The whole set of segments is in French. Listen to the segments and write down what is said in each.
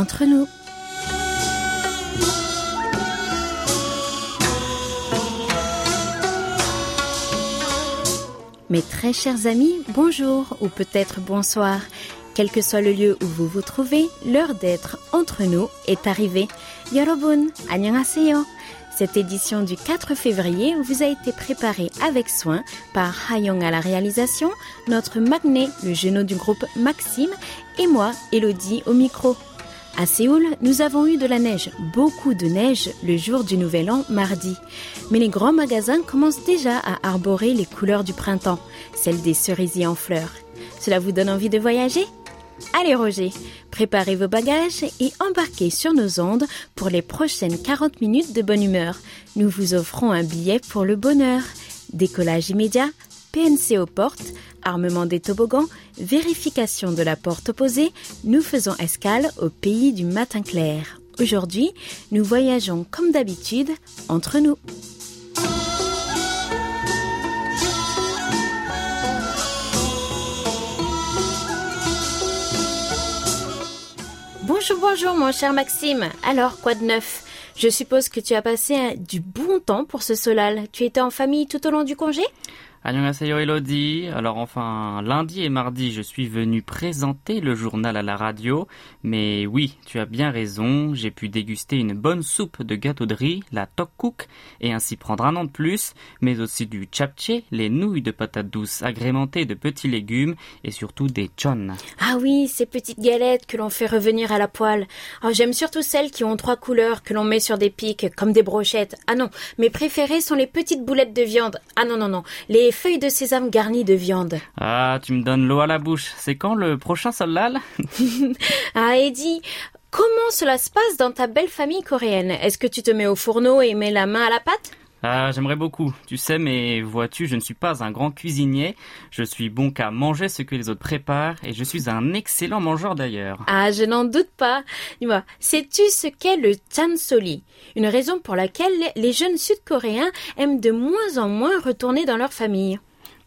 entre nous. Mes très chers amis, bonjour ou peut-être bonsoir. Quel que soit le lieu où vous vous trouvez, l'heure d'être entre nous est arrivée. Yorobun, annyeonghaseyo. Cette édition du 4 février vous a été préparée avec soin par Hayong à la réalisation, notre magné, le genou du groupe Maxime, et moi, Elodie, au micro. À Séoul, nous avons eu de la neige, beaucoup de neige, le jour du Nouvel An, mardi. Mais les grands magasins commencent déjà à arborer les couleurs du printemps, celles des cerisiers en fleurs. Cela vous donne envie de voyager? Allez Roger, préparez vos bagages et embarquez sur nos ondes pour les prochaines 40 minutes de bonne humeur. Nous vous offrons un billet pour le bonheur. Décollage immédiat, PNC aux portes, armement des toboggans, vérification de la porte opposée, nous faisons escale au pays du matin clair. Aujourd'hui, nous voyageons comme d'habitude entre nous. Bonjour, bonjour mon cher Maxime. Alors, quoi de neuf? Je suppose que tu as passé du bon temps pour ce solal. Tu étais en famille tout au long du congé? Annyeonghaseyo Elodie. Alors enfin, lundi et mardi, je suis venu présenter le journal à la radio. Mais oui, tu as bien raison, j'ai pu déguster une bonne soupe de gâteau de riz, la tteokguk, et ainsi prendre un an de plus, mais aussi du chapche, les nouilles de patates douces agrémentées de petits légumes, et surtout des chon. Ah oui, ces petites galettes que l'on fait revenir à la poêle. Oh, J'aime surtout celles qui ont trois couleurs, que l'on met sur des pics, comme des brochettes. Ah non, mes préférées sont les petites boulettes de viande. Ah non, non, non, les feuilles de sésame garnies de viande. Ah, tu me donnes l'eau à la bouche. C'est quand le prochain solal Ah, Eddie, comment cela se passe dans ta belle famille coréenne? Est-ce que tu te mets au fourneau et mets la main à la pâte? Ah, j'aimerais beaucoup. Tu sais, mais vois-tu, je ne suis pas un grand cuisinier. Je suis bon qu'à manger ce que les autres préparent, et je suis un excellent mangeur d'ailleurs. Ah, je n'en doute pas. Dis-moi, sais-tu ce qu'est le chansoli? Une raison pour laquelle les jeunes sud-coréens aiment de moins en moins retourner dans leur famille.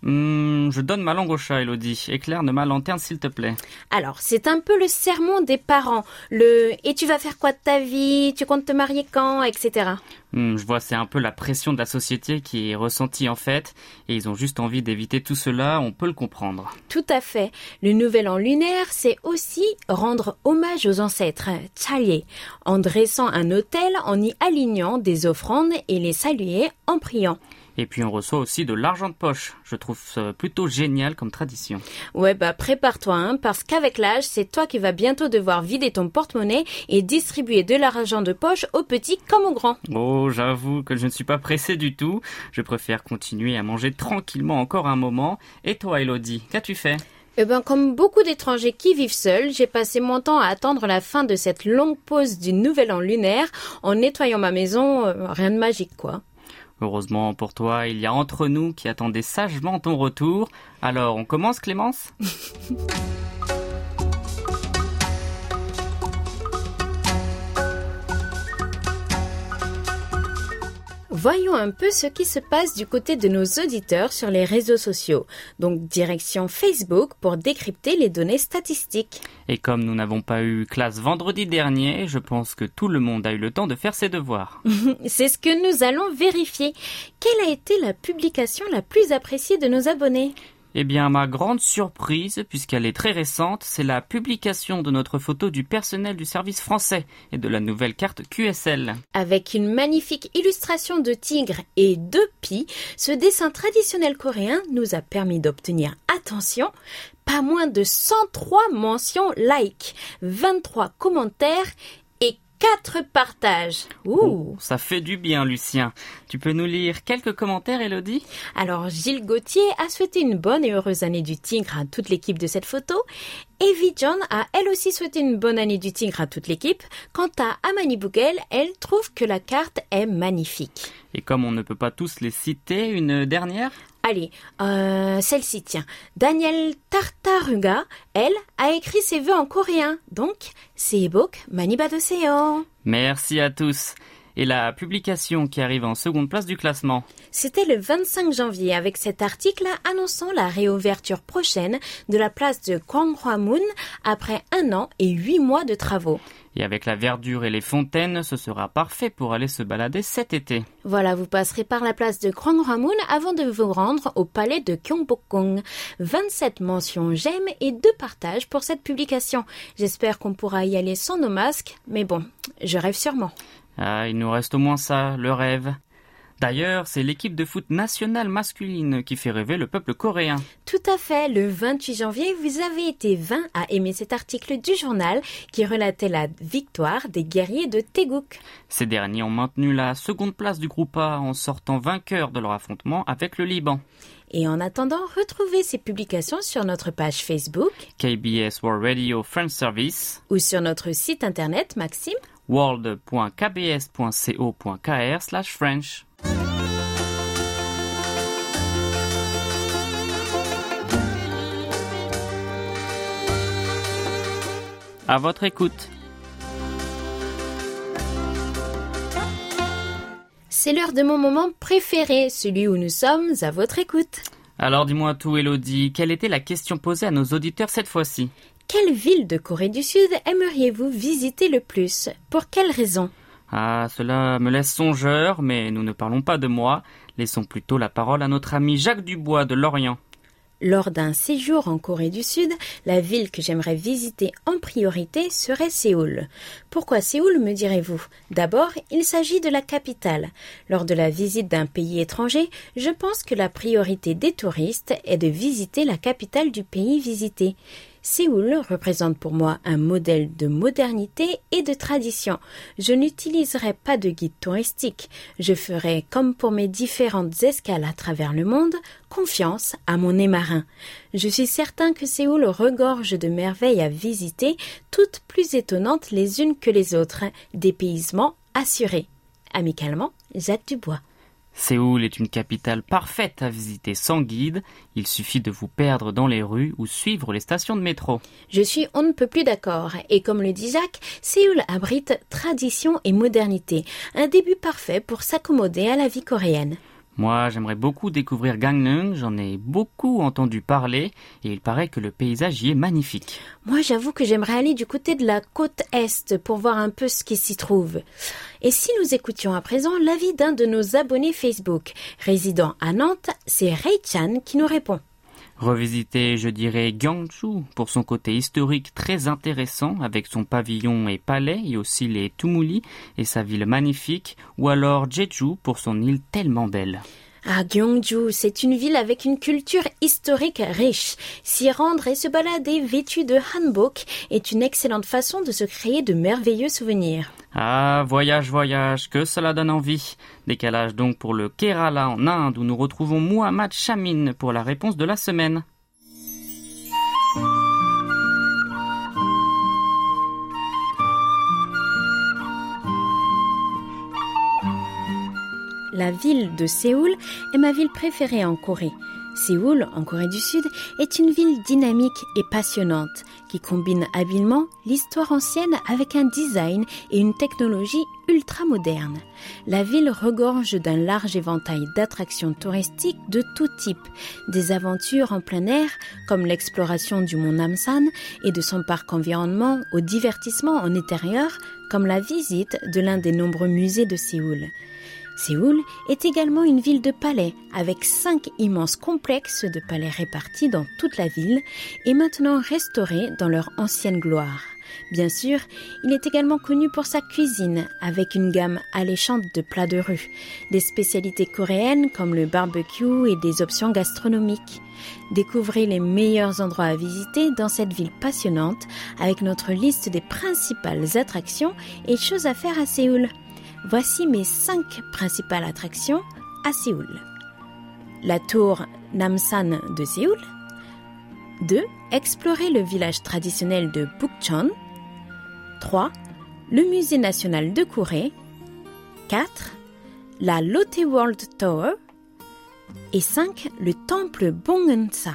Hmm, je donne ma langue au chat, Elodie. Éclaire de ma lanterne, s'il te plaît. Alors, c'est un peu le sermon des parents. Le et tu vas faire quoi de ta vie? Tu comptes te marier quand Etc. Hmm, je vois, c'est un peu la pression de la société qui est ressentie en fait, et ils ont juste envie d'éviter tout cela, on peut le comprendre. Tout à fait. Le nouvel an lunaire, c'est aussi rendre hommage aux ancêtres, tsalye, en dressant un autel, en y alignant des offrandes et les saluer en priant. Et puis on reçoit aussi de l'argent de poche. Je trouve ça plutôt génial comme tradition. Ouais, bah prépare-toi, hein, parce qu'avec l'âge, c'est toi qui vas bientôt devoir vider ton porte-monnaie et distribuer de l'argent de poche aux petits comme aux grands. Oh, j'avoue que je ne suis pas pressé du tout. Je préfère continuer à manger tranquillement encore un moment. Et toi, Elodie, qu'as-tu fait? Eh ben, comme beaucoup d'étrangers qui vivent seuls, j'ai passé mon temps à attendre la fin de cette longue pause du nouvel an lunaire en nettoyant ma maison. euh, rien de magique, quoi. Heureusement pour toi, il y a entre nous qui attendaient sagement ton retour. Alors, on commence, Clémence? Voyons un peu ce qui se passe du côté de nos auditeurs sur les réseaux sociaux. Donc, direction Facebook pour décrypter les données statistiques. Et comme nous n'avons pas eu classe vendredi dernier, je pense que tout le monde a eu le temps de faire ses devoirs. C'est ce que nous allons vérifier. Quelle a été la publication la plus appréciée de nos abonnés? Eh bien, ma grande surprise, puisqu'elle est très récente, c'est la publication de notre photo du personnel du service français et de la nouvelle carte QSL. Avec une magnifique illustration de tigre et de pie, ce dessin traditionnel coréen nous a permis d'obtenir, attention, pas moins de 103 mentions like, 23 commentaires 4 partages. Ouh Oh, ça fait du bien, Lucien. Tu peux nous lire quelques commentaires, Elodie? Alors Gilles Gauthier a souhaité une bonne et heureuse année du tigre à toute l'équipe de cette photo. Evie John a elle aussi souhaité une bonne année du tigre à toute l'équipe. Quant à Amani Bougel, elle trouve que la carte est magnifique. Et comme on ne peut pas tous les citer, une dernière? Allez, euh, celle-ci, tiens. Danielle Tartaruga, elle, a écrit ses vœux en coréen. Donc, Seibok Maniba de Seo. Merci à tous. Et la publication qui arrive en seconde place du classement C'était le 25 janvier avec cet article annonçant la réouverture prochaine de la place de Gwanghwamun après un an et huit mois de travaux. Et avec la verdure et les fontaines, ce sera parfait pour aller se balader cet été. Voilà, vous passerez par la place de Gwanghwamun avant de vous rendre au palais de Gyeongbokgung. 27 mentions j'aime et deux partages pour cette publication. J'espère qu'on pourra y aller sans nos masques, mais bon, je rêve sûrement. Ah, il nous reste au moins ça, le rêve. D'ailleurs, c'est l'équipe de foot nationale masculine qui fait rêver le peuple coréen. Tout à fait, le 28 janvier, vous avez été 20 à aimer cet article du journal qui relatait la victoire des guerriers de Teguk. Ces derniers ont maintenu la seconde place du groupe A en sortant vainqueurs de leur affrontement avec le Liban. Et en attendant, retrouvez ces publications sur notre page Facebook KBS World Radio French Service ou sur notre site internet Maxime world.kbs.co.kr French. À votre écoute. C'est l'heure de mon moment préféré, celui où nous sommes à votre écoute. Alors dis-moi tout, Elodie, quelle était la question posée à nos auditeurs cette fois-ci? Quelle ville de Corée du Sud aimeriez-vous visiter le plus? Pour quelle raison? Ah, cela me laisse songeur, mais nous ne parlons pas de moi. Laissons plutôt la parole à notre ami Jacques Dubois de Lorient. Lors d'un séjour en Corée du Sud, la ville que j'aimerais visiter en priorité serait Séoul. Pourquoi Séoul, me direz-vous? D'abord, il s'agit de la capitale. Lors de la visite d'un pays étranger, je pense que la priorité des touristes est de visiter la capitale du pays visité. Séoul représente pour moi un modèle de modernité et de tradition. Je n'utiliserai pas de guide touristique. Je ferai, comme pour mes différentes escales à travers le monde, confiance à mon nez marin. Je suis certain que Séoul regorge de merveilles à visiter, toutes plus étonnantes les unes que les autres. Dépaysement assuré. Amicalement, Jacques Dubois. Séoul est une capitale parfaite à visiter sans guide. Il suffit de vous perdre dans les rues ou suivre les stations de métro. Je suis on ne peut plus d'accord. Et comme le dit Jacques, Séoul abrite tradition et modernité. Un début parfait pour s'accommoder à la vie coréenne. Moi, j'aimerais beaucoup découvrir Gangneung, j'en ai beaucoup entendu parler et il paraît que le paysage y est magnifique. Moi, j'avoue que j'aimerais aller du côté de la côte est pour voir un peu ce qui s'y trouve. Et si nous écoutions à présent l'avis d'un de nos abonnés Facebook, résident à Nantes, c'est Ray Chan qui nous répond. Revisiter, je dirais, Gyeongju pour son côté historique très intéressant avec son pavillon et palais et aussi les Tumuli et sa ville magnifique ou alors Jeju pour son île tellement belle. Ah, Gyeongju, c'est une ville avec une culture historique riche. S'y rendre et se balader vêtu de hanbok est une excellente façon de se créer de merveilleux souvenirs. Ah, voyage, voyage, que cela donne envie. Décalage donc pour le Kerala en Inde où nous retrouvons Muhammad Chamin pour la réponse de la semaine. La ville de Séoul est ma ville préférée en Corée. Séoul, en Corée du Sud, est une ville dynamique et passionnante qui combine habilement l'histoire ancienne avec un design et une technologie ultra moderne. La ville regorge d'un large éventail d'attractions touristiques de tout type, des aventures en plein air comme l'exploration du mont Namsan et de son parc environnement au divertissement en intérieur comme la visite de l'un des nombreux musées de Séoul. Séoul est également une ville de palais avec cinq immenses complexes de palais répartis dans toute la ville et maintenant restaurés dans leur ancienne gloire. Bien sûr, il est également connu pour sa cuisine, avec une gamme alléchante de plats de rue, des spécialités coréennes comme le barbecue et des options gastronomiques. Découvrez les meilleurs endroits à visiter dans cette ville passionnante avec notre liste des principales attractions et choses à faire à Séoul. Voici mes cinq principales attractions à Séoul. La tour Namsan de Séoul. 2. Explorer le village traditionnel de Bukchon. 3. Le musée national de Corée. 4. La Lotte World Tower. Et 5. Le temple Bongensa.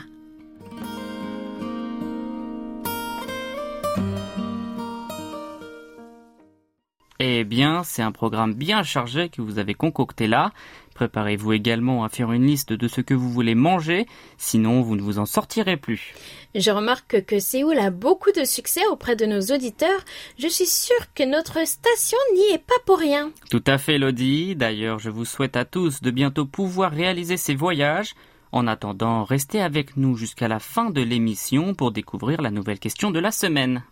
Eh bien, c'est un programme bien chargé que vous avez concocté là. Préparez-vous également à faire une liste de ce que vous voulez manger, sinon vous ne vous en sortirez plus. Je remarque que Séoul a beaucoup de succès auprès de nos auditeurs. Je suis sûre que notre station n'y est pas pour rien. Tout à fait, Lodi. D'ailleurs, je vous souhaite à tous de bientôt pouvoir réaliser ces voyages. En attendant, restez avec nous jusqu'à la fin de l'émission pour découvrir la nouvelle question de la semaine.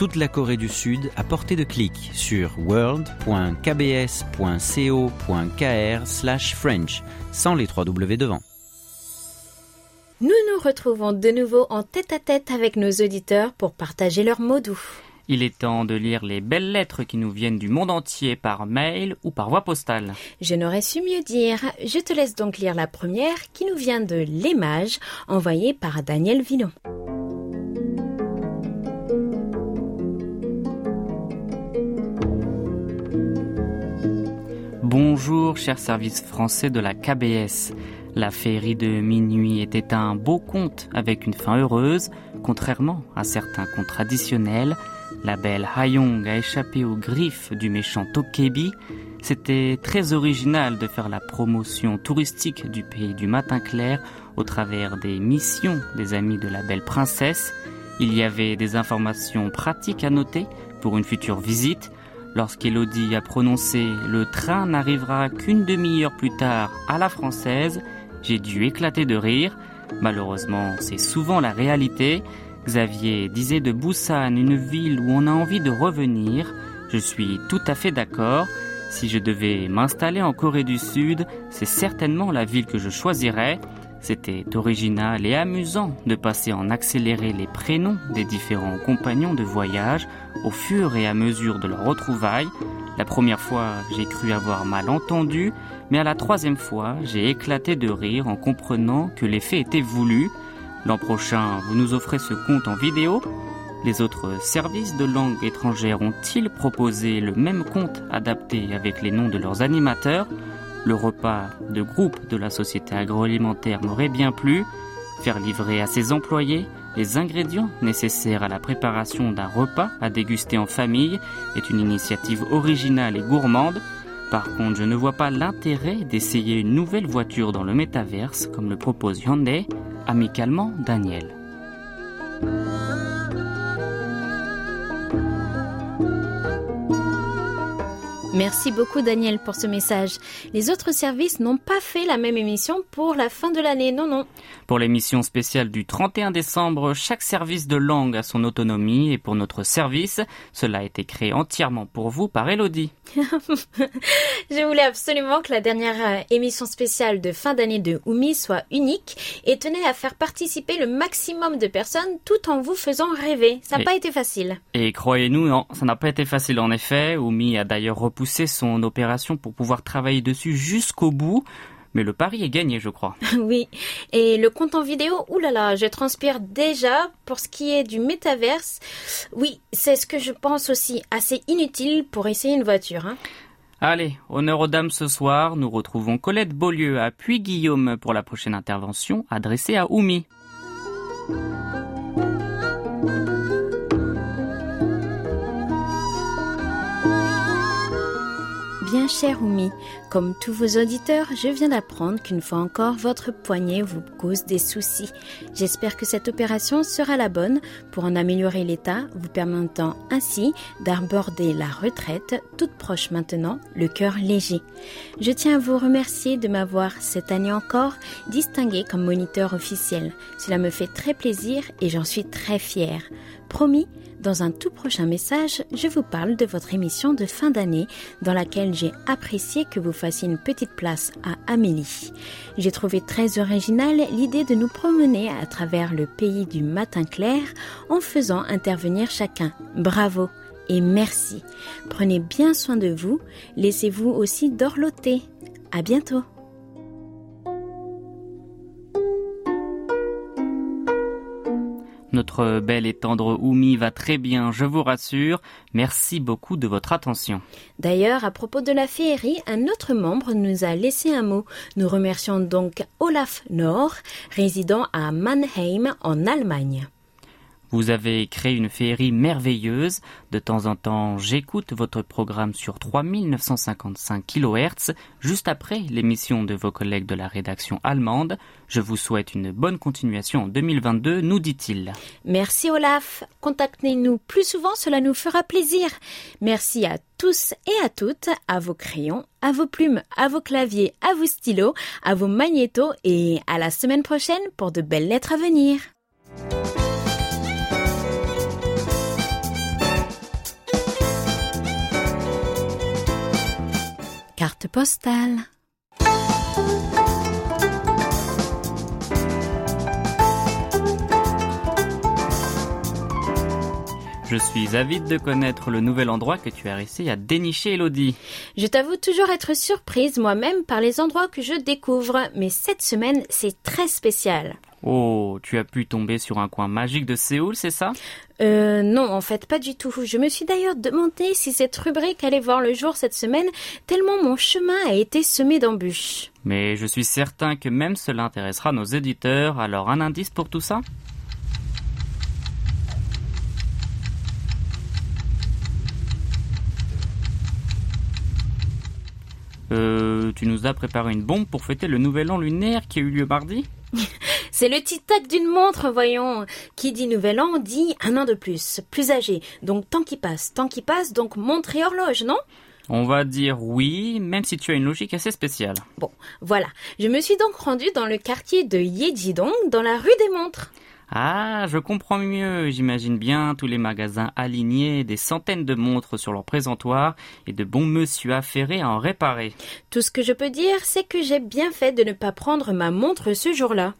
Toute la Corée du Sud à portée de clic sur world.kbs.co.kr/french sans les trois W devant. Nous nous retrouvons de nouveau en tête-à-tête avec nos auditeurs pour partager leurs mots doux. Il est temps de lire les belles lettres qui nous viennent du monde entier par mail ou par voie postale. Je n'aurais su mieux dire. Je te laisse donc lire la première qui nous vient de l'Émage, envoyée par Daniel Villon. Bonjour, cher service français de la KBS. La féerie de minuit était un beau conte avec une fin heureuse, contrairement à certains contes traditionnels. La belle Hayong a échappé aux griffes du méchant Tokebi. C'était très original de faire la promotion touristique du pays du matin clair au travers des missions des amis de la belle princesse. Il y avait des informations pratiques à noter pour une future visite, Lorsqu'Elodie a prononcé Le train n'arrivera qu'une demi-heure plus tard à la française, j'ai dû éclater de rire. Malheureusement, c'est souvent la réalité. Xavier disait de Busan une ville où on a envie de revenir. Je suis tout à fait d'accord. Si je devais m'installer en Corée du Sud, c'est certainement la ville que je choisirais. C'était original et amusant de passer en accéléré les prénoms des différents compagnons de voyage au fur et à mesure de leur retrouvailles. La première fois, j'ai cru avoir mal entendu, mais à la troisième fois, j'ai éclaté de rire en comprenant que l'effet était voulu. L'an prochain, vous nous offrez ce compte en vidéo Les autres services de langue étrangère ont-ils proposé le même compte adapté avec les noms de leurs animateurs? Le repas de groupe de la société agroalimentaire m'aurait bien plu. Faire livrer à ses employés les ingrédients nécessaires à la préparation d'un repas à déguster en famille est une initiative originale et gourmande. Par contre, je ne vois pas l'intérêt d'essayer une nouvelle voiture dans le métaverse comme le propose Hyundai, amicalement Daniel. Merci beaucoup Daniel pour ce message. Les autres services n'ont pas fait la même émission pour la fin de l'année, non, non. Pour l'émission spéciale du 31 décembre, chaque service de langue a son autonomie et pour notre service, cela a été créé entièrement pour vous par Elodie. Je voulais absolument que la dernière euh, émission spéciale de fin d'année de Oumi soit unique et tenais à faire participer le maximum de personnes tout en vous faisant rêver. Ça n'a pas été facile. Et croyez-nous, non, ça n'a pas été facile en effet. Oumi a d'ailleurs repoussé son opération pour pouvoir travailler dessus jusqu'au bout. Mais le pari est gagné, je crois. oui. Et le compte en vidéo, oulala, je transpire déjà pour ce qui est du métaverse. Oui, c'est ce que je pense aussi assez inutile pour essayer une voiture. Hein. Allez, honneur aux dames ce soir, nous retrouvons Colette Beaulieu à Puy-Guillaume pour la prochaine intervention adressée à Oumi. Cher Oumi, comme tous vos auditeurs, je viens d'apprendre qu'une fois encore, votre poignet vous cause des soucis. J'espère que cette opération sera la bonne pour en améliorer l'état, vous permettant ainsi d'aborder la retraite toute proche maintenant, le cœur léger. Je tiens à vous remercier de m'avoir cette année encore distingué comme moniteur officiel. Cela me fait très plaisir et j'en suis très fière. Promis, dans un tout prochain message, je vous parle de votre émission de fin d'année dans laquelle j'ai apprécié que vous fassiez une petite place à Amélie. J'ai trouvé très originale l'idée de nous promener à travers le pays du matin clair en faisant intervenir chacun. Bravo et merci. Prenez bien soin de vous. Laissez-vous aussi dorloter. À bientôt. Notre belle et tendre Oumi va très bien, je vous rassure. Merci beaucoup de votre attention. D'ailleurs, à propos de la féerie, un autre membre nous a laissé un mot. Nous remercions donc Olaf Nord, résident à Mannheim en Allemagne. Vous avez créé une féerie merveilleuse. De temps en temps, j'écoute votre programme sur 3955 kHz, juste après l'émission de vos collègues de la rédaction allemande. Je vous souhaite une bonne continuation en 2022, nous dit-il. Merci Olaf. Contactez-nous plus souvent, cela nous fera plaisir. Merci à tous et à toutes, à vos crayons, à vos plumes, à vos claviers, à vos stylos, à vos magnétos et à la semaine prochaine pour de belles lettres à venir. Carte postale. Je suis avide de connaître le nouvel endroit que tu as réussi à dénicher, Elodie. Je t'avoue toujours être surprise moi-même par les endroits que je découvre, mais cette semaine, c'est très spécial. Oh, tu as pu tomber sur un coin magique de Séoul, c'est ça? Euh, non, en fait, pas du tout. Je me suis d'ailleurs demandé si cette rubrique allait voir le jour cette semaine, tellement mon chemin a été semé d'embûches. Mais je suis certain que même cela intéressera nos éditeurs, alors un indice pour tout ça? Euh, tu nous as préparé une bombe pour fêter le nouvel an lunaire qui a eu lieu mardi C'est le tic-tac d'une montre, voyons. Qui dit nouvel an dit un an de plus, plus âgé. Donc temps qui passe, temps qui passe, donc montre et horloge, non? On va dire oui, même si tu as une logique assez spéciale. Bon, voilà. Je me suis donc rendue dans le quartier de Yejidong, dans la rue des montres. Ah, je comprends mieux. J'imagine bien tous les magasins alignés, des centaines de montres sur leur présentoir et de bons monsieur affairés à en réparer. Tout ce que je peux dire, c'est que j'ai bien fait de ne pas prendre ma montre ce jour-là.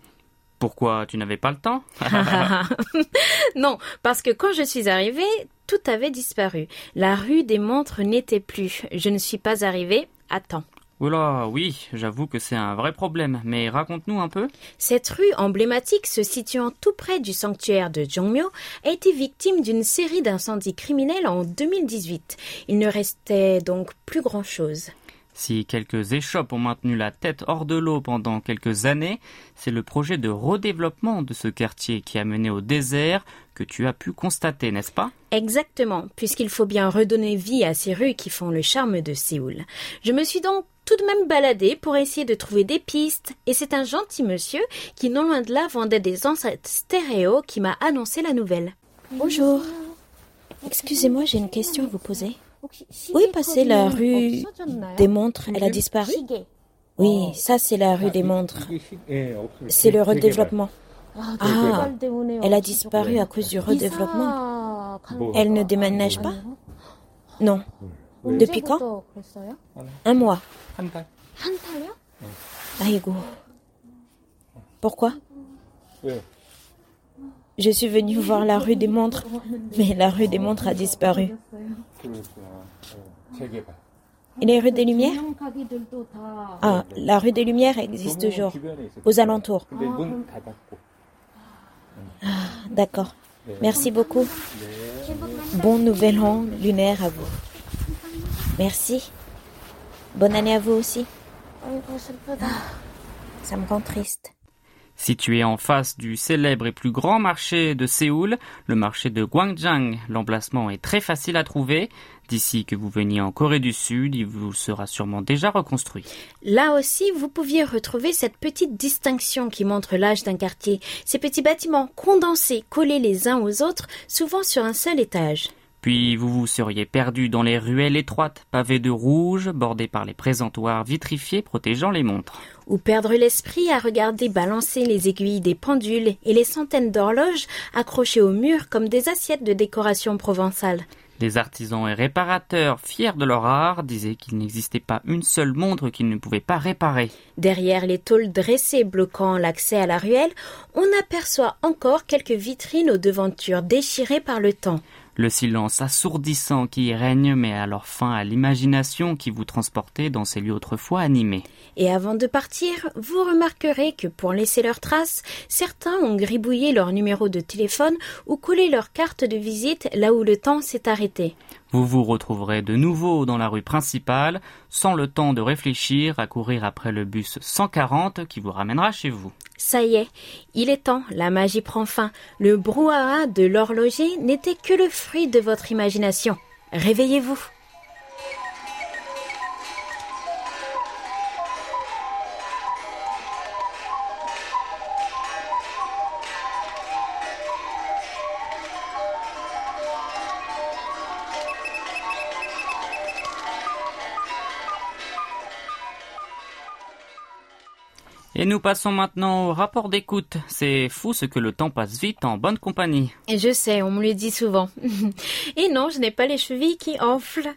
Pourquoi tu n'avais pas le temps? Non, parce que quand je suis arrivée, tout avait disparu. La rue des montres n'était plus. Je ne suis pas arrivée à temps. Oula, oui, j'avoue que c'est un vrai problème, mais raconte-nous un peu. Cette rue emblématique se situant tout près du sanctuaire de Jongmyo a été victime d'une série d'incendies criminels en 2018. Il ne restait donc plus grand-chose. Si quelques échoppes ont maintenu la tête hors de l'eau pendant quelques années, c'est le projet de redéveloppement de ce quartier qui a mené au désert que tu as pu constater, n'est-ce pas? Exactement, puisqu'il faut bien redonner vie à ces rues qui font le charme de Séoul. Je me suis donc tout de même baladée pour essayer de trouver des pistes, et c'est un gentil monsieur qui, non loin de là, vendait des enceintes stéréo qui m'a annoncé la nouvelle. Bonjour. Excusez-moi, j'ai une question à vous poser. Où est passée la rue des montres? Elle a disparu? Oui, ça c'est la rue des montres. C'est le redéveloppement. Ah, elle a disparu à cause du redéveloppement. Elle ne déménage pas? Non. Depuis quand? Un mois. Aïgo. Pourquoi? Je suis venue voir la rue des montres, mais la rue des montres a disparu. Et les rues des Lumières? Ah, la rue des Lumières existe toujours, aux alentours. Ah, d'accord. Merci beaucoup. Bon nouvel an lunaire à vous. Merci. Bonne année à vous aussi. Ah, ça me rend triste. Situé en face du célèbre et plus grand marché de Séoul, le marché de Gwangjang, l'emplacement est très facile à trouver. D'ici que vous veniez en Corée du Sud, il vous sera sûrement déjà reconstruit. Là aussi, vous pouviez retrouver cette petite distinction qui montre l'âge d'un quartier. Ces petits bâtiments condensés, collés les uns aux autres, souvent sur un seul étage. Puis vous vous seriez perdu dans les ruelles étroites, pavées de rouge, bordées par les présentoirs vitrifiés protégeant les montres. Ou perdre l'esprit à regarder balancer les aiguilles des pendules et les centaines d'horloges accrochées au mur comme des assiettes de décoration provençale. Les artisans et réparateurs, fiers de leur art, disaient qu'il n'existait pas une seule montre qu'ils ne pouvaient pas réparer. Derrière les tôles dressées bloquant l'accès à la ruelle, on aperçoit encore quelques vitrines aux devantures déchirées par le temps. Le silence assourdissant qui y règne met alors fin à l'imagination qui vous transportait dans ces lieux autrefois animés. Et avant de partir, vous remarquerez que pour laisser leurs traces, certains ont gribouillé leur numéro de téléphone ou collé leur carte de visite là où le temps s'est arrêté. Vous vous retrouverez de nouveau dans la rue principale, sans le temps de réfléchir à courir après le bus 140 qui vous ramènera chez vous. Ça y est, il est temps, la magie prend fin. Le brouhaha de l'horloger n'était que le fruit de votre imagination. Réveillez-vous. Et nous passons maintenant au rapport d'écoute. C'est fou ce que le temps passe vite en bonne compagnie. Et je sais, on me le dit souvent. Et non, je n'ai pas les chevilles qui enflent.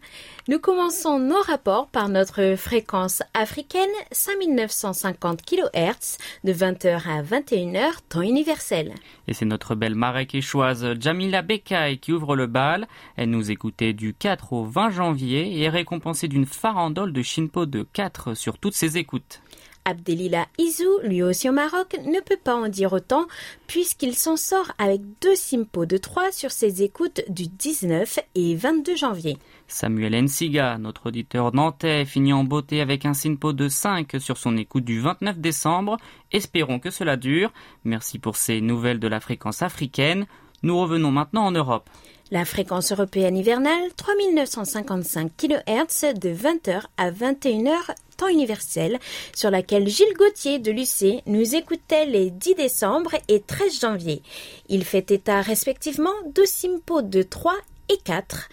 Nous commençons nos rapports par notre fréquence africaine 5950 kHz de 20h à 21h, temps universel. Et c'est notre belle maréquéchoise Jamila Bekay qui ouvre le bal. Elle nous écoutait du 4 au 20 janvier et est récompensée d'une farandole de Shinpo de 4 sur toutes ses écoutes. Abdelila Izou, lui aussi au Maroc, ne peut pas en dire autant puisqu'il s'en sort avec deux simpos de 3 sur ses écoutes du 19 et 22 janvier. Samuel Nsiga, notre auditeur nantais, finit en beauté avec un simpo de 5 sur son écoute du 29 décembre. Espérons que cela dure. Merci pour ces nouvelles de la fréquence africaine. Nous revenons maintenant en Europe. La fréquence européenne hivernale 3955 kHz de 20h à 21h temps universel sur laquelle Gilles Gauthier de l'UC nous écoutait les 10 décembre et 13 janvier. Il fait état respectivement de simpos de 3 et 4,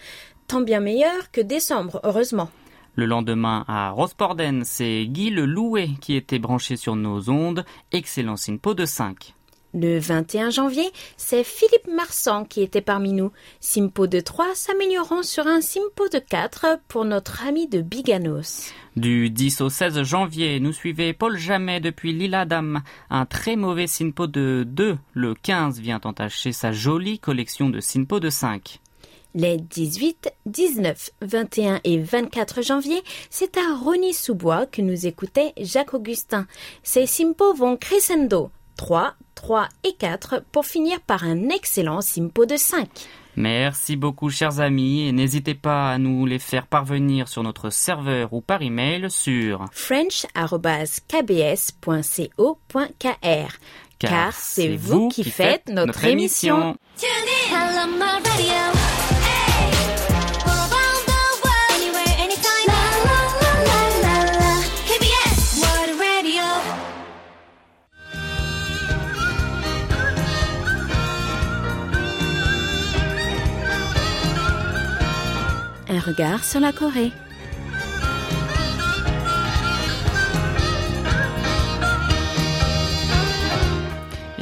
tant bien meilleur que décembre heureusement. Le lendemain, à Rosporden, c'est Guy le Loué qui était branché sur nos ondes. Excellent simpo de 5. Le 21 janvier, c'est Philippe Marsan qui était parmi nous. Simpo de 3 s'améliorant sur un Simpo de 4 pour notre ami de Biganos. Du 10 au 16 janvier, nous suivait Paul Jamais depuis l'île Adam. Un très mauvais Simpo de 2. Le 15 vient entacher sa jolie collection de Simpo de 5. Les 18, 19, 21 et 24 janvier, c'est à Rony-sous-Bois que nous écoutait Jacques Augustin. Ces Simpo vont crescendo. 3, 3 et 4 pour finir par un excellent Simpo de 5. Merci beaucoup chers amis et n'hésitez pas à nous les faire parvenir sur notre serveur ou par email sur french.kbs.co.kr car c'est vous qui faites notre émission. Regard sur la Corée.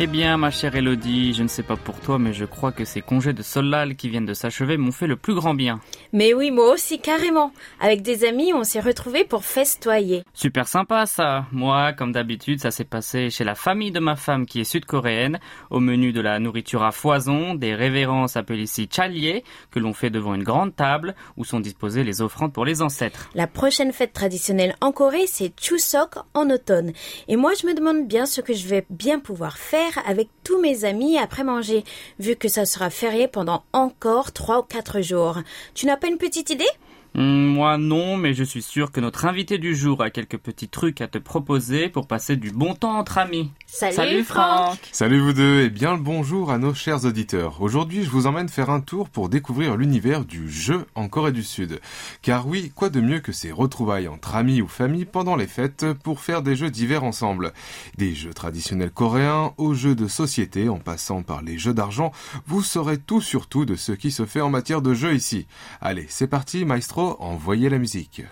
Eh bien, ma chère Elodie, je ne sais pas pour toi, mais je crois que ces congés de Solal qui viennent de s'achever m'ont fait le plus grand bien. Mais oui, moi aussi, carrément. Avec des amis, on s'est retrouvés pour festoyer. Super sympa ça. Moi, comme d'habitude, ça s'est passé chez la famille de ma femme qui est sud-coréenne, au menu de la nourriture à foison, des révérences appelées ici chalier, que l'on fait devant une grande table où sont disposées les offrandes pour les ancêtres. La prochaine fête traditionnelle en Corée, c'est Chuseok en automne. Et moi, je me demande bien ce que je vais bien pouvoir faire avec tous mes amis après manger, vu que ça sera férié pendant encore trois ou quatre jours. Tu n'as pas une petite idée? Moi non, mais je suis sûr que notre invité du jour a quelques petits trucs à te proposer pour passer du bon temps entre amis. Salut, Franck. Salut vous deux et bien le bonjour à nos chers auditeurs. Aujourd'hui, je vous emmène faire un tour pour découvrir l'univers du jeu en Corée du Sud. Car oui, quoi de mieux que ces retrouvailles entre amis ou famille pendant les fêtes pour faire des jeux divers ensemble. Des jeux traditionnels coréens aux jeux de société en passant par les jeux d'argent, vous saurez tout sur tout de ce qui se fait en matière de jeu ici. Allez, c'est parti, maestro, trop envoyer la musique.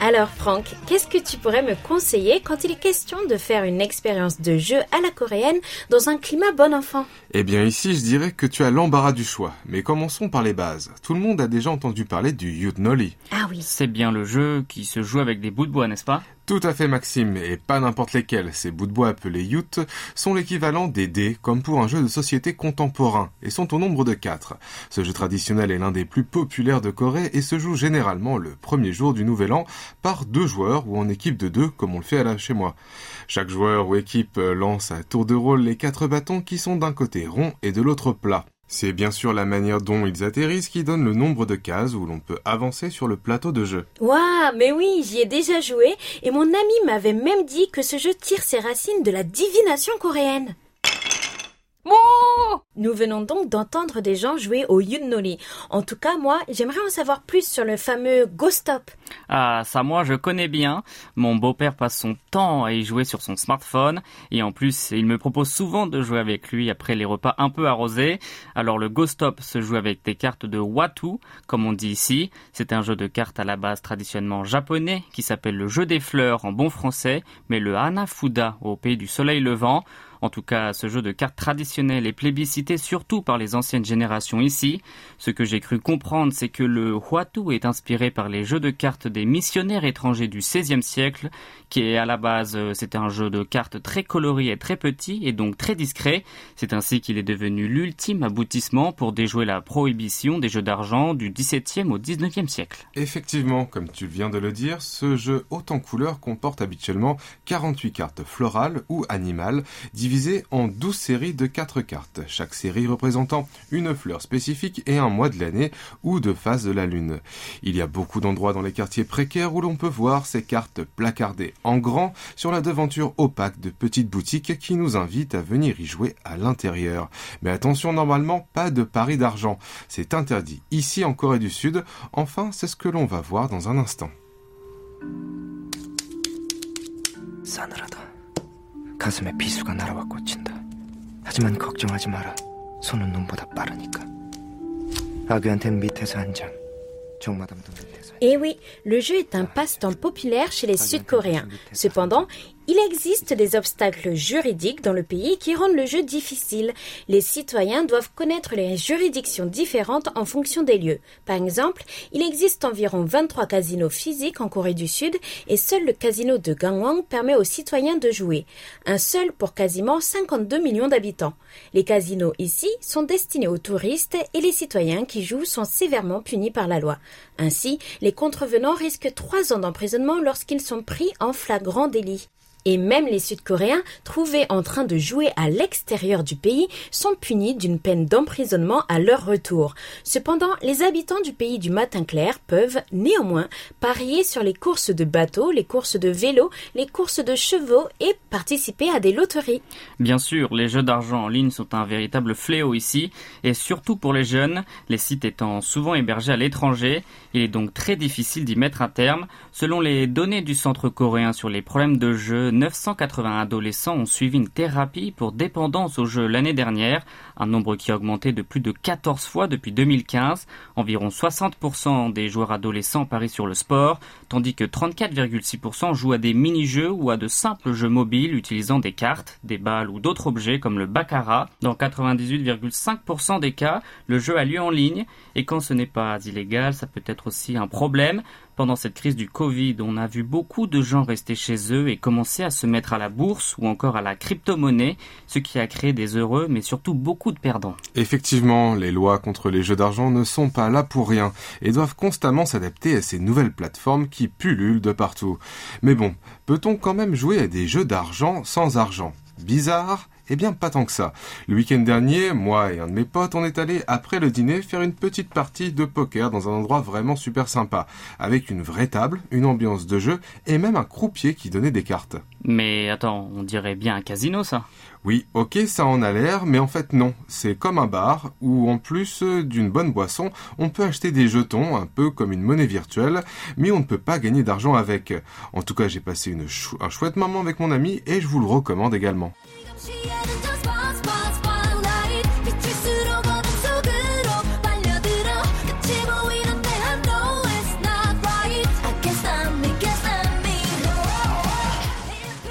Alors Franck, qu'est-ce que tu pourrais me conseiller quand il est question de faire une expérience de jeu à la coréenne dans un climat bon enfant? Eh bien ici, je dirais que tu as l'embarras du choix. Mais commençons par les bases. Tout le monde a déjà entendu parler du Yudnoli. Ah oui. C'est bien le jeu qui se joue avec des bouts de bois, n'est-ce pas? Tout à fait Maxime, et pas n'importe lesquels. Ces bouts de bois appelés yut sont l'équivalent des dés, comme pour un jeu de société contemporain, et sont au nombre de quatre. Ce jeu traditionnel est l'un des plus populaires de Corée et se joue généralement le premier jour du nouvel an par deux joueurs ou en équipe de deux, comme on le fait à la chez moi. Chaque joueur ou équipe lance à tour de rôle les quatre bâtons qui sont d'un côté rond et de l'autre plat. C'est bien sûr la manière dont ils atterrissent qui donne le nombre de cases où l'on peut avancer sur le plateau de jeu. Waouh, mais oui, j'y ai déjà joué et mon ami m'avait même dit que ce jeu tire ses racines de la divination coréenne. Nous venons donc d'entendre des gens jouer au Yunori. En tout cas, moi, j'aimerais en savoir plus sur le fameux Ghost Top. Ah, ça moi je connais bien. Mon beau-père passe son temps à y jouer sur son smartphone et en plus il me propose souvent de jouer avec lui après les repas un peu arrosés. Alors le Ghost Top se joue avec des cartes de Watu, comme on dit ici. C'est un jeu de cartes à la base traditionnellement japonais qui s'appelle le jeu des fleurs en bon français, mais le Hanafuda au pays du soleil levant. En tout cas, ce jeu de cartes traditionnel est plébiscité surtout par les anciennes générations ici. Ce que j'ai cru comprendre, c'est que le Huatu est inspiré par les jeux de cartes des missionnaires étrangers du XVIe siècle, qui est à la base, euh, c'était un jeu de cartes très coloré et très petit, et donc très discret. C'est ainsi qu'il est devenu l'ultime aboutissement pour déjouer la prohibition des jeux d'argent du XVIIe au XIXe siècle. Effectivement, comme tu viens de le dire, ce jeu haut en couleurs comporte habituellement 48 cartes florales ou animales, en 12 séries de 4 cartes, chaque série représentant une fleur spécifique et un mois de l'année ou de phase de la lune. Il y a beaucoup d'endroits dans les quartiers précaires où l'on peut voir ces cartes placardées en grand sur la devanture opaque de petites boutiques qui nous invitent à venir y jouer à l'intérieur. Mais attention, normalement, pas de paris d'argent. C'est interdit ici en Corée du Sud. Enfin, c'est ce que l'on va voir dans un instant. 가슴에 비수가 날아와 꽂힌다. 하지만 걱정하지 마라. 손은 눈보다 빠르니까. 아귀한텐 밑에서 한 장. Et oui, le jeu est un passe-temps populaire chez les Sud-Coréens. Cependant, Il existe des obstacles juridiques dans le pays qui rendent le jeu difficile. Les citoyens doivent connaître les juridictions différentes en fonction des lieux. Par exemple, il existe environ 23 casinos physiques en Corée du Sud et seul le casino de Gangwon permet aux citoyens de jouer. Un seul pour quasiment 52 millions d'habitants. Les casinos ici sont destinés aux touristes et les citoyens qui jouent sont sévèrement punis par la loi. Ainsi, les contrevenants risquent trois ans d'emprisonnement lorsqu'ils sont pris en flagrant délit. Et même les Sud-Coréens, trouvés en train de jouer à l'extérieur du pays, sont punis d'une peine d'emprisonnement à leur retour. Cependant, les habitants du pays du matin clair peuvent, néanmoins, parier sur les courses de bateaux, les courses de vélos, les courses de chevaux et participer à des loteries. Bien sûr, les jeux d'argent en ligne sont un véritable fléau ici, et surtout pour les jeunes, les sites étant souvent hébergés à l'étranger, il est donc très difficile d'y mettre un terme. Selon les données du Centre coréen sur les problèmes de jeu, 980 adolescents ont suivi une thérapie pour dépendance au jeu l'année dernière, un nombre qui a augmenté de plus de 14 fois depuis 2015. Environ 60% des joueurs adolescents parient sur le sport, tandis que 34,6% jouent à des mini-jeux ou à de simples jeux mobiles utilisant des cartes, des balles ou d'autres objets comme le baccarat. Dans 98,5% des cas, le jeu a lieu en ligne et quand ce n'est pas illégal, ça peut être aussi un problème. Pendant cette crise du Covid, on a vu beaucoup de gens rester chez eux et commencer à se mettre à la bourse ou encore à la crypto-monnaie, ce qui a créé des heureux mais surtout beaucoup de perdants. Effectivement, les lois contre les jeux d'argent ne sont pas là pour rien et doivent constamment s'adapter à ces nouvelles plateformes qui pullulent de partout. Mais bon, peut-on quand même jouer à des jeux d'argent sans argent? Bizarre? Eh bien, pas tant que ça. Le week-end dernier, moi et un de mes potes, on est allé après le dîner faire une petite partie de poker dans un endroit vraiment super sympa, avec une vraie table, une ambiance de jeu et même un croupier qui donnait des cartes. Mais attends, on dirait bien un casino ça Oui, ok, ça en a l'air, mais en fait non. C'est comme un bar où en plus d'une bonne boisson, on peut acheter des jetons, un peu comme une monnaie virtuelle, mais on ne peut pas gagner d'argent avec. En tout cas, j'ai passé une un chouette moment avec mon ami et je vous le recommande également.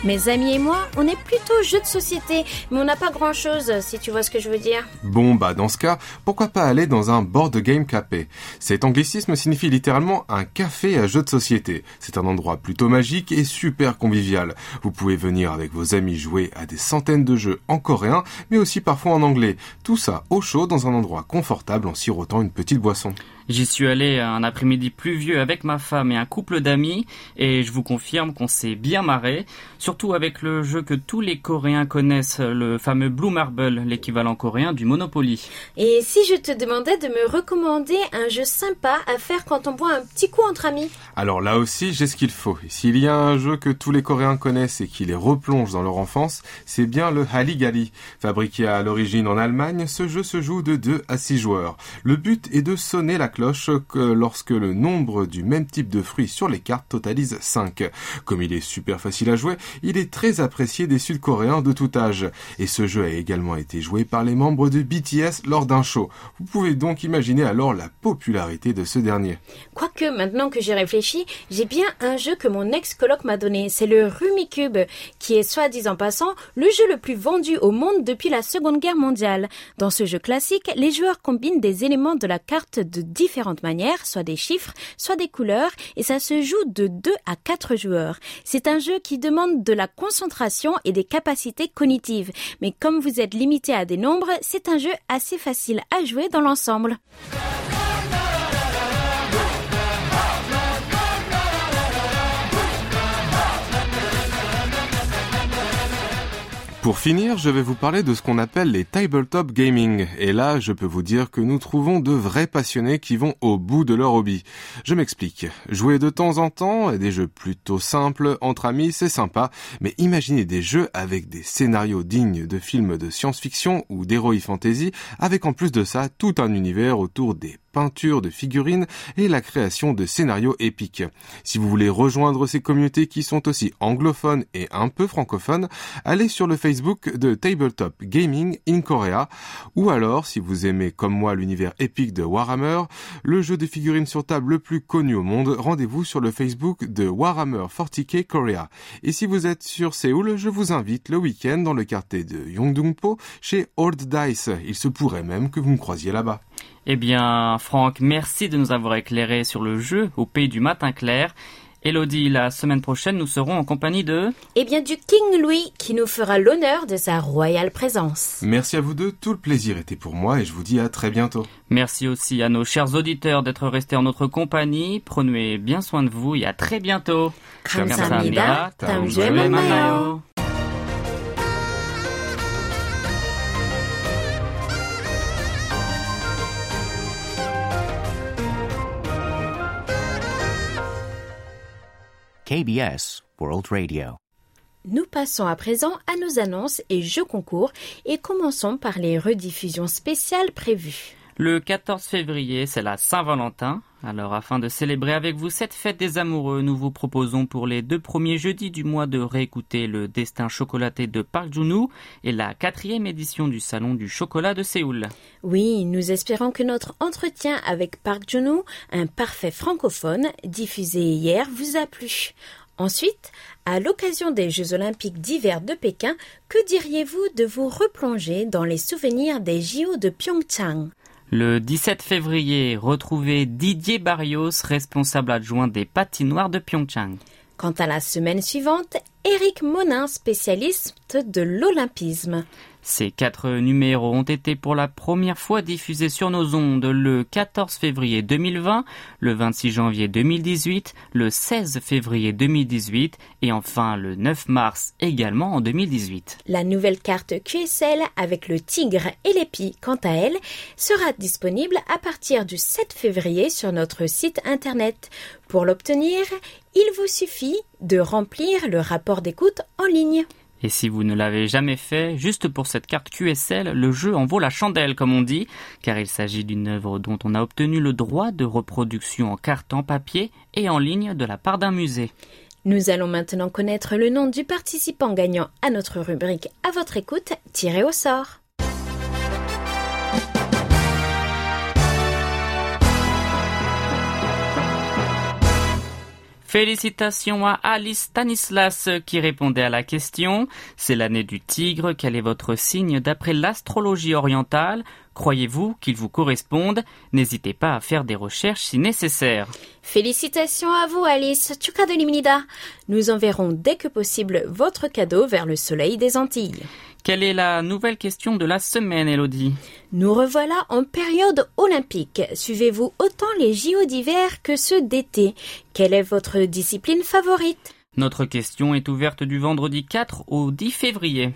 Mes amis et moi, on est plutôt jeux de société, mais on n'a pas grand chose, si tu vois ce que je veux dire. Bon, bah dans ce cas, pourquoi pas aller dans un board game café Cet anglicisme signifie littéralement un café à jeux de société. C'est un endroit plutôt magique et super convivial. Vous pouvez venir avec vos amis jouer à des centaines de jeux en coréen, mais aussi parfois en anglais. Tout ça au chaud dans un endroit confortable en sirotant une petite boisson. J'y suis allé un après-midi pluvieux avec ma femme et un couple d'amis et je vous confirme qu'on s'est bien marré, surtout avec le jeu que tous les Coréens connaissent, le fameux Blue Marble, l'équivalent coréen du Monopoly. Et si je te demandais de me recommander un jeu sympa à faire quand on boit un petit coup entre amis? Alors là aussi, j'ai ce qu'il faut. S'il y a un jeu que tous les Coréens connaissent et qui les replonge dans leur enfance, c'est bien le Haligali. Fabriqué à l'origine en Allemagne, ce jeu se joue de 2 à 6 joueurs. Le but est de sonner la cloche que lorsque le nombre du même type de fruits sur les cartes totalise 5. Comme il est super facile à jouer, il est très apprécié des Sud-Coréens de tout âge. Et ce jeu a également été joué par les membres de BTS lors d'un show. Vous pouvez donc imaginer alors la popularité de ce dernier. Quoique, maintenant que j'ai réfléchi, j'ai bien un jeu que mon ex-coloc m'a donné. C'est le Rumicube, qui est, soit disant passant, le jeu le plus vendu au monde depuis la Seconde Guerre mondiale. Dans ce jeu classique, les joueurs combinent des éléments de la carte de différentes manières, soit des chiffres, soit des couleurs, et ça se joue de 2 à 4 joueurs. C'est un jeu qui demande de la concentration et des capacités cognitives. Mais comme vous êtes limité à des nombres, c'est un jeu assez facile à jouer dans l'ensemble. Pour finir, je vais vous parler de ce qu'on appelle les tabletop gaming. Et là, je peux vous dire que nous trouvons de vrais passionnés qui vont au bout de leur hobby. Je m'explique. Jouer de temps en temps à des jeux plutôt simples entre amis, c'est sympa, mais imaginez des jeux avec des scénarios dignes de films de science-fiction ou d'heroic fantasy, avec en plus de ça tout un univers autour des peintures de figurines et la création de scénarios épiques. Si vous voulez rejoindre ces communautés qui sont aussi anglophones et un peu francophones, allez sur le Facebook de Tabletop Gaming in Korea ou alors, si vous aimez comme moi l'univers épique de Warhammer, le jeu de figurines sur table le plus connu au monde, rendez-vous sur le Facebook de Warhammer 40k Korea. Et si vous êtes sur Séoul, je vous invite le week-end dans le quartier de Yongdungpo chez Old Dice. Il se pourrait même que vous me croisiez là-bas. Eh bien, Franck, merci de nous avoir éclairé sur le jeu au pays du matin clair. Elodie, la semaine prochaine, nous serons en compagnie de... Et bien du King Louis qui nous fera l'honneur de sa royale présence. Merci à vous deux, tout le plaisir était pour moi et je vous dis à très bientôt. Merci aussi à nos chers auditeurs d'être restés en notre compagnie. Prenez bien soin de vous et à très bientôt. KBS World Radio. Nous passons à présent à nos annonces et jeux concours et commençons par les rediffusions spéciales prévues. Le 14 février, c'est la Saint-Valentin. Alors, afin de célébrer avec vous cette fête des amoureux, nous vous proposons pour les deux premiers jeudis du mois de réécouter le destin chocolaté de Park Jun-woo et la quatrième édition du Salon du chocolat de Séoul. Oui, nous espérons que notre entretien avec Park Jun-woo, un parfait francophone, diffusé hier, vous a plu. Ensuite, à l'occasion des Jeux olympiques d'hiver de Pékin, que diriez-vous de vous replonger dans les souvenirs des JO de Pyeongchang? Le 17 février, retrouvez Didier Barrios, responsable adjoint des patinoires de Pyeongchang. Quant à la semaine suivante, Éric Monin, spécialiste de l'olympisme. Ces quatre numéros ont été pour la première fois diffusés sur nos ondes le 14 février 2020, le 26 janvier 2018, le 16 février 2018 et enfin le 9 mars également en 2018. La nouvelle carte QSL avec le tigre et l'épi, quant à elle, sera disponible à partir du 7 février sur notre site internet. Pour l'obtenir, il vous suffit de remplir le rapport d'écoute en ligne. Et si vous ne l'avez jamais fait, juste pour cette carte QSL, le jeu en vaut la chandelle, comme on dit, car il s'agit d'une œuvre dont on a obtenu le droit de reproduction en carte en papier et en ligne de la part d'un musée. Nous allons maintenant connaître le nom du participant gagnant à notre rubrique À votre écoute, tiré au sort. Félicitations à Alice Stanislas qui répondait à la question. C'est l'année du tigre. Quel est votre signe d'après l'astrologie orientale? Croyez-vous qu'il vous corresponde? N'hésitez pas à faire des recherches si nécessaire. Félicitations à vous Alice. Nous enverrons dès que possible votre cadeau vers le soleil des Antilles. Quelle est la nouvelle question de la semaine, Elodie Nous revoilà en période olympique. Suivez-vous autant les JO d'hiver que ceux d'été Quelle est votre discipline favorite Notre question est ouverte du vendredi 4 au 10 février.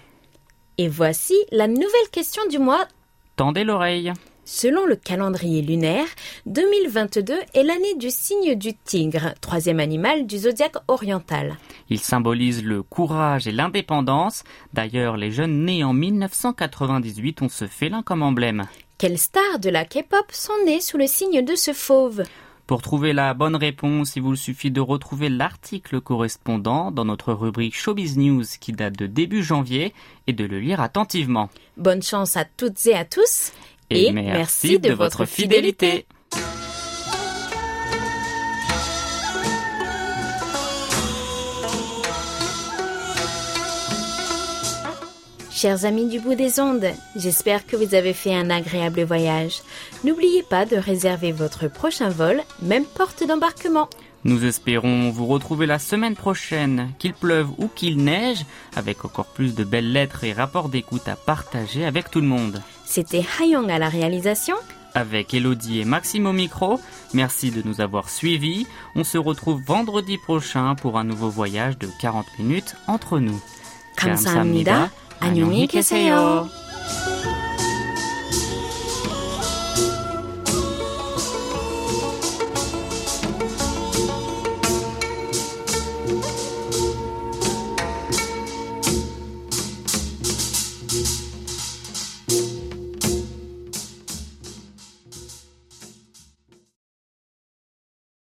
Et voici la nouvelle question du mois. Tendez l'oreille. Selon le calendrier lunaire, 2022 est l'année du signe du tigre, troisième animal du zodiaque oriental. Il symbolise le courage et l'indépendance. D'ailleurs, les jeunes nés en 1998 ont ce félin comme emblème. Quelles stars de la K-pop sont nées sous le signe de ce fauve? Pour trouver la bonne réponse, il vous suffit de retrouver l'article correspondant dans notre rubrique Showbiz News qui date de début janvier et de le lire attentivement. Bonne chance à toutes et à tous Et, merci, de, votre fidélité. Chers amis du bout des ondes, j'espère que vous avez fait un agréable voyage. N'oubliez pas de réserver votre prochain vol, même porte d'embarquement. Nous espérons vous retrouver la semaine prochaine, qu'il pleuve ou qu'il neige, avec encore plus de belles lettres et rapports d'écoute à partager avec tout le monde. C'était Hayong à la réalisation. Avec Elodie et Maxime au micro, merci de nous avoir suivis. On se retrouve vendredi prochain pour un nouveau voyage de 40 minutes entre nous. 감사합니다. 안녕히 계세요.